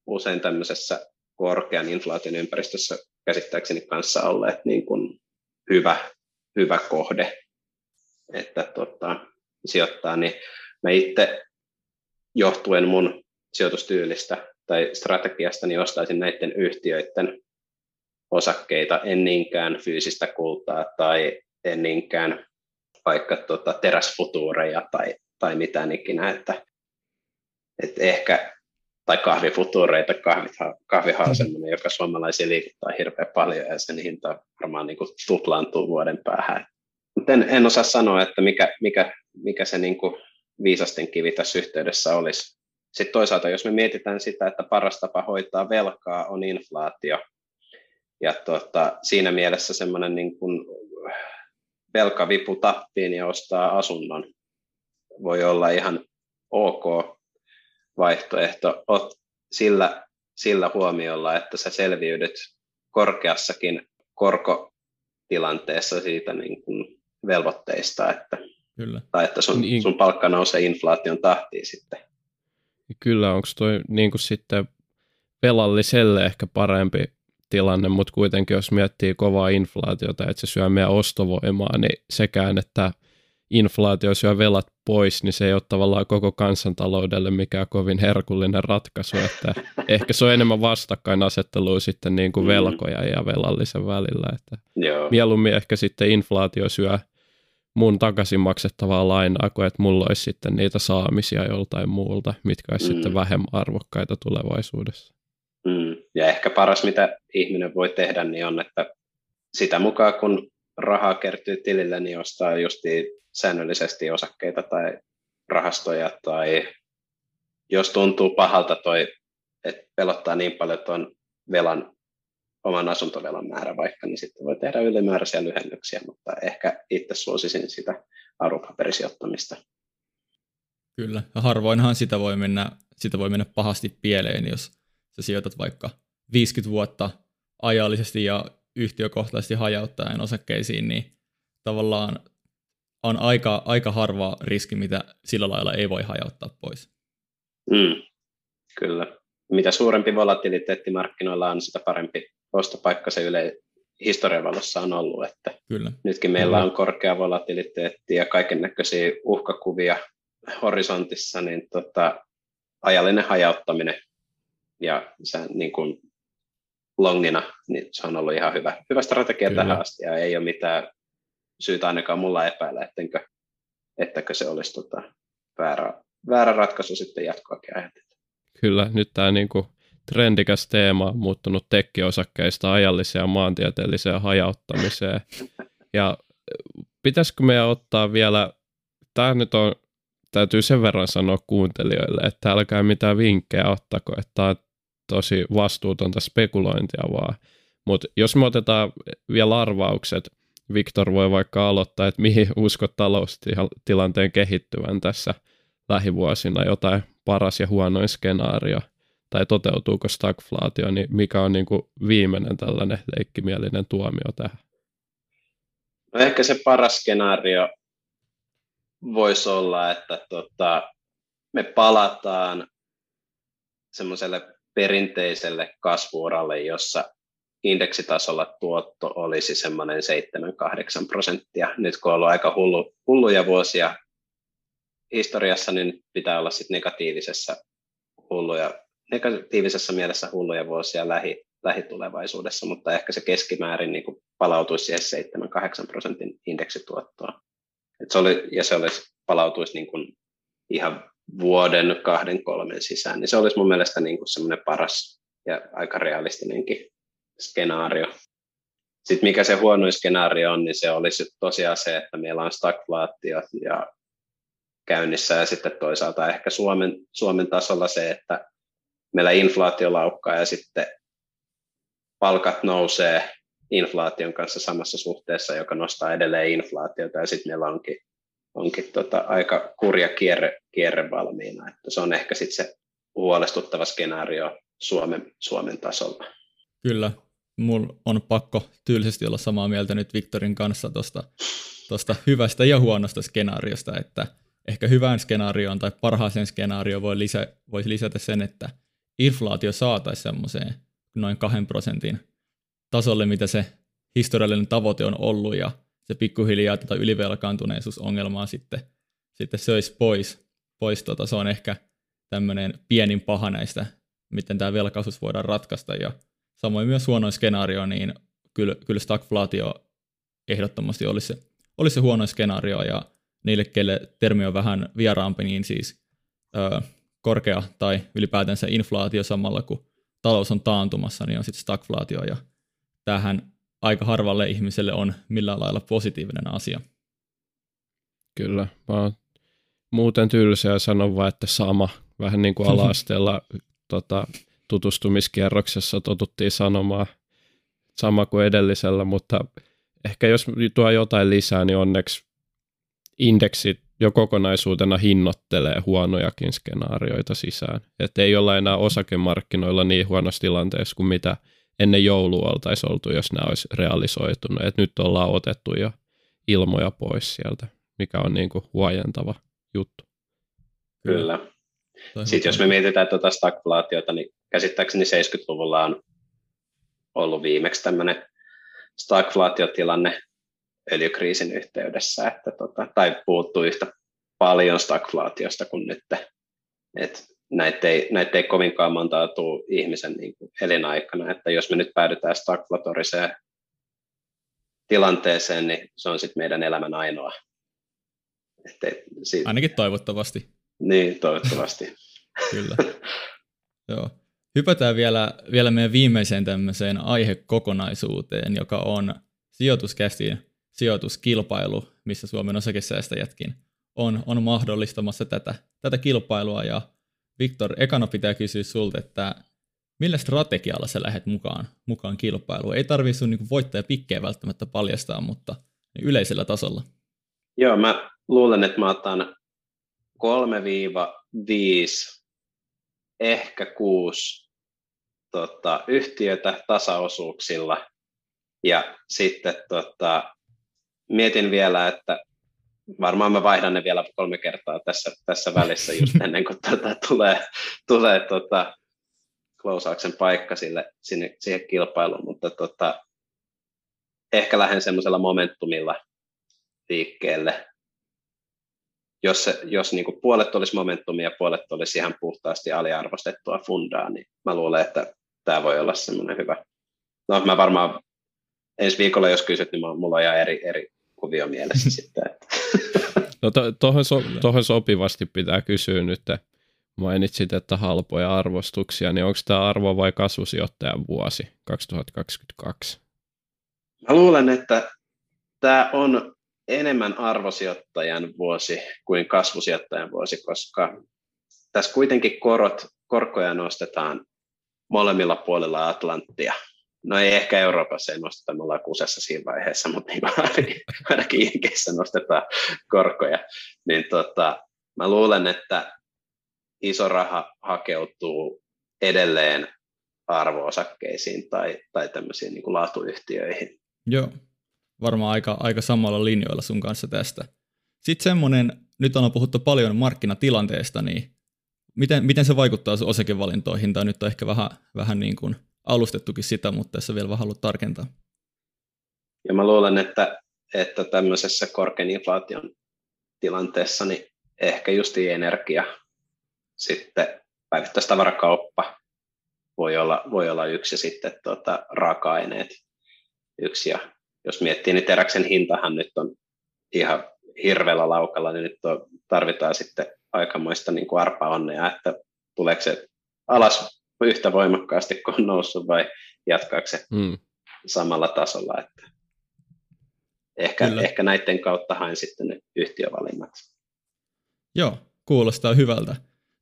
usein tämmöisessä korkean inflaation ympäristössä käsittääkseni kanssa olleet niin kuin hyvä, hyvä kohde, että tota, sijoittaa, niin mä itse johtuen mun sijoitustyylistä tai strategiasta, niin ostaisin näiden yhtiöiden osakkeita, en niinkään fyysistä kultaa tai en niinkään vaikka tota, teräsfutuureja tai, tai mitään ikinä, että, että ehkä, tai kahvifutuureita, kahviha, kahviha on sellainen, joka suomalaisia liikuttaa hirveän paljon ja sen hinta varmaan niin kuin tuplaantuu vuoden päähän. Mutta en, en osaa sanoa, että mikä, mikä, mikä se niin kuin viisasten kivi tässä yhteydessä olisi. Sitten toisaalta, jos me mietitään sitä, että paras tapa hoitaa velkaa on inflaatio, ja tota, siinä mielessä semmoinen niin kuin velkavipu tappiin ja ostaa asunnon voi olla ihan ok vaihtoehto Ot sillä, sillä huomiolla, että sä selviydyt korkeassakin korkotilanteessa siitä niin kuin velvoitteista, että, Kyllä. tai että sun, niin, sun palkka nousee inflaation tahtiin sitten. Kyllä, onko toi niin kuin sitten velalliselle ehkä parempi tilanne, mutta kuitenkin jos miettii kovaa inflaatiota, että se syö meidän ostovoimaa, niin sekään, että inflaatio syö velat pois, niin se ei ole tavallaan koko kansantaloudelle mikään kovin herkullinen ratkaisu, että ehkä se on enemmän vastakkainasettelua sitten niin kuin mm. velkoja ja velallisen välillä, että Joo. mieluummin ehkä sitten inflaatio syö mun takaisin maksettavaa lainaa, kuin että mulla olisi sitten niitä saamisia joltain muulta, mitkä olisi mm. sitten vähemmän arvokkaita tulevaisuudessa. Mm. Ja ehkä paras, mitä ihminen voi tehdä, niin on, että sitä mukaan kun rahaa kertyy tilille, niin ostaa justi säännöllisesti osakkeita tai rahastoja, tai jos tuntuu pahalta toi, että pelottaa niin paljon tuon velan, oman asuntovelan määrä vaikka, niin sitten voi tehdä ylimääräisiä lyhennyksiä, mutta ehkä itse suosisin sitä arvopaperisijoittamista. Kyllä, ja harvoinhan sitä voi mennä, sitä voi mennä pahasti pieleen, jos sä sijoitat vaikka 50 vuotta ajallisesti ja yhtiökohtaisesti hajauttaen osakkeisiin, niin tavallaan on aika, aika harva riski, mitä sillä lailla ei voi hajauttaa pois. Mm, kyllä. Mitä suurempi volatiliteetti markkinoilla on, sitä parempi ostopaikka se yle historian valossa on ollut. Että kyllä. Nytkin meillä on korkea volatiliteetti ja kaiken näköisiä uhkakuvia horisontissa, niin tota, ajallinen hajauttaminen ja se niin kuin longina, niin se on ollut ihan hyvä, hyvä strategia Kyllä. tähän asti ja ei ole mitään syytä ainakaan mulla epäillä, ettenkö, ettäkö se olisi tota, väärä, väärä ratkaisu sitten jatkoakin ajatella. Kyllä, nyt tämä niin kuin trendikäs teema on muuttunut tekkiosakkeista ajalliseen ja maantieteelliseen hajauttamiseen. Ja pitäisikö meidän ottaa vielä, tämä nyt on, täytyy sen verran sanoa kuuntelijoille, että älkää mitään vinkkejä ottako, että tämä on tosi vastuutonta spekulointia vaan. Mutta jos me otetaan vielä arvaukset, Viktor voi vaikka aloittaa, että mihin uskot taloustilanteen kehittyvän tässä lähivuosina jotain paras ja huonoin skenaario, tai toteutuuko stagflaatio, niin mikä on niin kuin viimeinen tällainen leikkimielinen tuomio tähän? No ehkä se paras skenaario voisi olla, että tota, me palataan semmoiselle perinteiselle kasvuuralle, jossa indeksitasolla tuotto olisi semmoinen 7-8 prosenttia. Nyt kun on ollut aika hullu, hulluja vuosia historiassa, niin pitää olla sitten negatiivisessa, hulluja, negatiivisessa mielessä hulluja vuosia lähi, lähitulevaisuudessa, mutta ehkä se keskimäärin niin kuin palautuisi siihen 7-8 prosentin indeksituottoon. Et se oli, ja se olisi, palautuisi niin kuin ihan vuoden, kahden, kolmen sisään, niin se olisi mun mielestä niin kuin semmoinen paras ja aika realistinenkin skenaario. Sitten mikä se huono skenaario on, niin se olisi tosiaan se, että meillä on stagflaatio ja käynnissä ja sitten toisaalta ehkä Suomen, Suomen tasolla se, että meillä inflaatio laukkaa ja sitten palkat nousee inflaation kanssa samassa suhteessa, joka nostaa edelleen inflaatiota, ja sitten meillä onkin, onkin tota aika kurja kierre, kierre valmiina. Että se on ehkä sitten se huolestuttava skenaario Suomen, Suomen tasolla. Kyllä, mulla on pakko tyylisesti olla samaa mieltä nyt Viktorin kanssa tuosta tosta hyvästä ja huonosta skenaariosta, että ehkä hyvään skenaarioon tai parhaaseen skenaarioon voi lisä, voisi lisätä sen, että inflaatio saataisiin semmoiseen noin kahden prosentin tasolle, mitä se historiallinen tavoite on ollut, ja se pikkuhiljaa tätä ylivelkaantuneisuusongelmaa sitten, sitten söisi pois. pois tota, se on ehkä tämmöinen pienin paha näistä, miten tämä velkaisuus voidaan ratkaista, ja samoin myös huonoin skenaario, niin kyllä, kyllä stagflaatio ehdottomasti olisi se, olisi se huono skenaario, ja niille, kelle termi on vähän vieraampi, niin siis ö, korkea tai ylipäätänsä inflaatio samalla, kun talous on taantumassa, niin on sitten stagflaatio, ja tähän aika harvalle ihmiselle on millään lailla positiivinen asia. Kyllä, mä oon muuten tylsä ja sanon vaan, että sama, vähän niin kuin ala-asteella tota, tutustumiskierroksessa totuttiin sanomaan sama kuin edellisellä, mutta ehkä jos tuo jotain lisää, niin onneksi indeksit jo kokonaisuutena hinnoittelee huonojakin skenaarioita sisään. Että ei olla enää osakemarkkinoilla niin huonossa tilanteessa kuin mitä ennen joulua oltaisiin oltu, jos nämä olisi realisoitunut. Et nyt ollaan otettu jo ilmoja pois sieltä, mikä on niin kuin huojentava juttu. Kyllä. Sitten jos me mietitään tuota stagflaatiota, niin käsittääkseni 70-luvulla on ollut viimeksi tämmöinen stagflaatiotilanne öljykriisin yhteydessä, että tota, tai puuttuu yhtä paljon stagflaatiosta kuin nyt. Et näitä, ei, näitä ei kovinkaan montaa tule ihmisen niin kuin elinaikana, että jos me nyt päädytään stagflatoriseen tilanteeseen, niin se on sitten meidän elämän ainoa. Että, siitä... Ainakin toivottavasti. Niin, toivottavasti. Kyllä. Joo. Hypätään vielä, vielä meidän viimeiseen tämmöiseen aihekokonaisuuteen, joka on sijoituskästiin sijoituskilpailu, missä Suomen osakesäästäjätkin on, on mahdollistamassa tätä, tätä kilpailua. Ja Viktor, ekana pitää kysyä sulta, että millä strategialla sä lähdet mukaan, mukaan kilpailuun? Ei tarvitse sun niin voittajapikkejä välttämättä paljastaa, mutta yleisellä tasolla. Joo, mä luulen, että mä otan 3-5, ehkä 6 tota, yhtiötä tasaosuuksilla ja sitten tota, mietin vielä, että varmaan mä vaihdan ne vielä kolme kertaa tässä, tässä välissä just ennen kuin tota, tulee, tulee tota, klousauksen paikka sille, sinne, siihen kilpailuun, mutta tota, ehkä lähden semmoisella momentumilla liikkeelle. Jos, se, jos niin kuin puolet olisi momentumia ja puolet olisi ihan puhtaasti aliarvostettua fundaa, niin mä luulen, että tämä voi olla semmoinen hyvä. No mä varmaan ensi viikolla, jos kysyt, niin mulla on ihan eri, eri kuvio mielessä sitten. Että. No tuohon so, tohon sopivasti pitää kysyä nyt, mainitsit, että halpoja arvostuksia, niin onko tämä arvo- vai kasvusijoittajan vuosi 2022? Mä luulen, että tämä on enemmän arvosijoittajan vuosi kuin kasvusijoittajan vuosi, koska tässä kuitenkin korot, korkoja nostetaan molemmilla puolilla Atlanttia No ei ehkä Euroopassa ei nosteta, me ollaan kusessa siinä vaiheessa, mutta niin ainakin, ainakin Jenkeissä nostetaan korkoja. Niin tota, mä luulen, että iso raha hakeutuu edelleen arvoosakkeisiin tai, tai tämmöisiin niin kuin laatuyhtiöihin. Joo, varmaan aika, aika samalla linjoilla sun kanssa tästä. Sitten semmoinen, nyt on puhuttu paljon markkinatilanteesta, niin miten, miten se vaikuttaa sun osakevalintoihin, tai nyt on ehkä vähän, vähän niin kuin alustettukin sitä, mutta tässä vielä vähän haluat tarkentaa. Ja mä luulen, että, että tämmöisessä korkean inflaation tilanteessa niin ehkä just energia, sitten päivittäistavarakauppa voi olla, voi olla yksi ja sitten tuota, raaka-aineet yksi. Ja jos miettii, niin teräksen hintahan nyt on ihan hirveällä laukalla, niin nyt on, tarvitaan sitten aikamoista niin kuin arpa-onnea, että tuleeko se alas yhtä voimakkaasti kuin on noussut vai jatkaako se mm. samalla tasolla. Että ehkä, ehkä näiden kautta hain sitten ne yhtiövalinnat. Joo, kuulostaa hyvältä.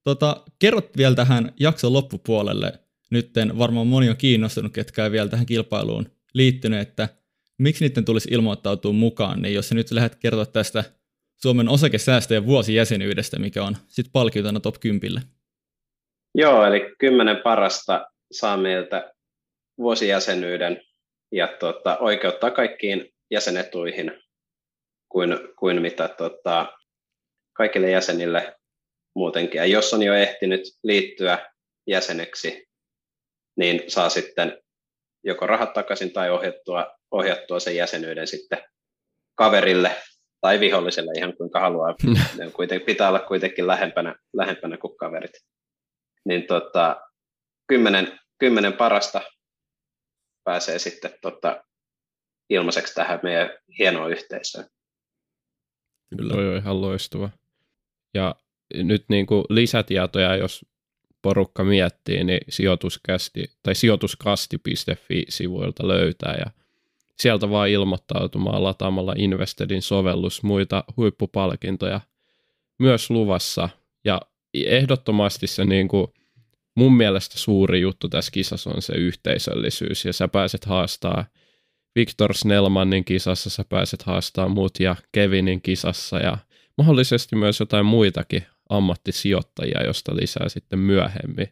Tota, kerrot vielä tähän jakson loppupuolelle. Nytten varmaan moni on kiinnostunut, ketkä ei vielä tähän kilpailuun liittynyt, että miksi niiden tulisi ilmoittautua mukaan, niin jos sä nyt lähdet kertoa tästä Suomen osakesäästäjän vuosijäsenyydestä, mikä on sitten palkiutena top 10. Joo, eli kymmenen parasta saa meiltä vuosijäsenyyden ja tota, oikeuttaa kaikkiin jäsenetuihin kuin, kuin mitä tota, kaikille jäsenille muutenkin. Ja jos on jo ehtinyt liittyä jäseneksi, niin saa sitten joko rahat takaisin tai ohjattua, ohjattua sen jäsenyyden sitten kaverille tai viholliselle ihan kuinka haluaa. ne kuitenkin, pitää olla kuitenkin lähempänä, lähempänä kuin kaverit. Niin tota, kymmenen, kymmenen parasta pääsee sitten tota, ilmaiseksi tähän meidän hienoon yhteisöön. Kyllä. On ihan loistava. Ja nyt niin kuin lisätietoja, jos porukka miettii, niin sijoituskästi tai sijoituskasti.fi-sivuilta löytää ja sieltä vaan ilmoittautumaan lataamalla Investedin sovellus muita huippupalkintoja myös luvassa. Ehdottomasti se niin kuin mun mielestä suuri juttu tässä kisassa on se yhteisöllisyys ja sä pääset haastaa Victor Snellmanin kisassa, sä pääset haastaa mut ja Kevinin kisassa ja mahdollisesti myös jotain muitakin ammattisijoittajia, josta lisää sitten myöhemmin.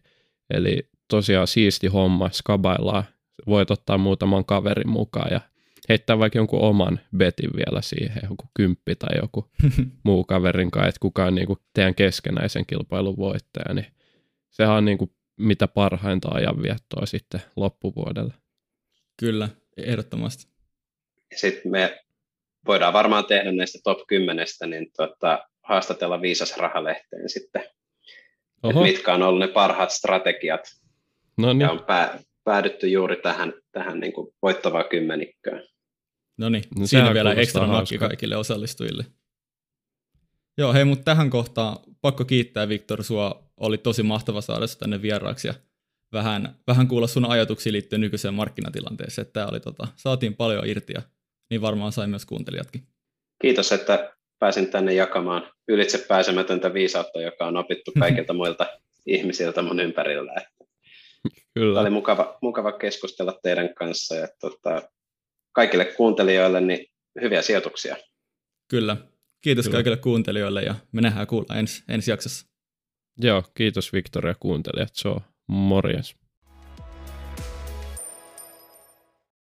Eli tosiaan siisti homma, skabaillaan, voit ottaa muutaman kaverin mukaan ja heittää vaikka jonkun oman betin vielä siihen, joku kymppi tai joku muu kaverin kanssa, että kuka on niin kuin teidän keskenäisen kilpailun voittaja, niin sehän on niin kuin mitä parhainta ajanviettoa sitten loppuvuodelle. Kyllä, ehdottomasti. Sitten me voidaan varmaan tehdä näistä top 10, niin tota, haastatella Viisas Rahalehteen sitten, Oho. mitkä on ollut ne parhaat strategiat. No niin. Ja on pää, päädytty juuri tähän, tähän niin kuin voittavaan kymmenikköön. No niin, no siinä vielä ekstra nakki kaikille osallistujille. Joo, hei, mutta tähän kohtaan pakko kiittää Viktor, sua oli tosi mahtava saada tänne vieraaksi ja vähän, vähän kuulla sun ajatuksia liittyen nykyiseen markkinatilanteeseen. Että oli, tota, saatiin paljon irti ja niin varmaan sai myös kuuntelijatkin. Kiitos, että pääsin tänne jakamaan ylitse pääsemätöntä viisautta, joka on opittu kaikilta muilta ihmisiltä mun ympärillä. Kyllä. Tämä oli mukava, mukava keskustella teidän kanssa ja tota, kaikille kuuntelijoille niin hyviä sijoituksia. Kyllä. Kiitos Kyllä. kaikille kuuntelijoille ja me nähdään kuulla ensi, ensi jaksossa. Joo, kiitos Victoria kuuntelijat. Se on morjens.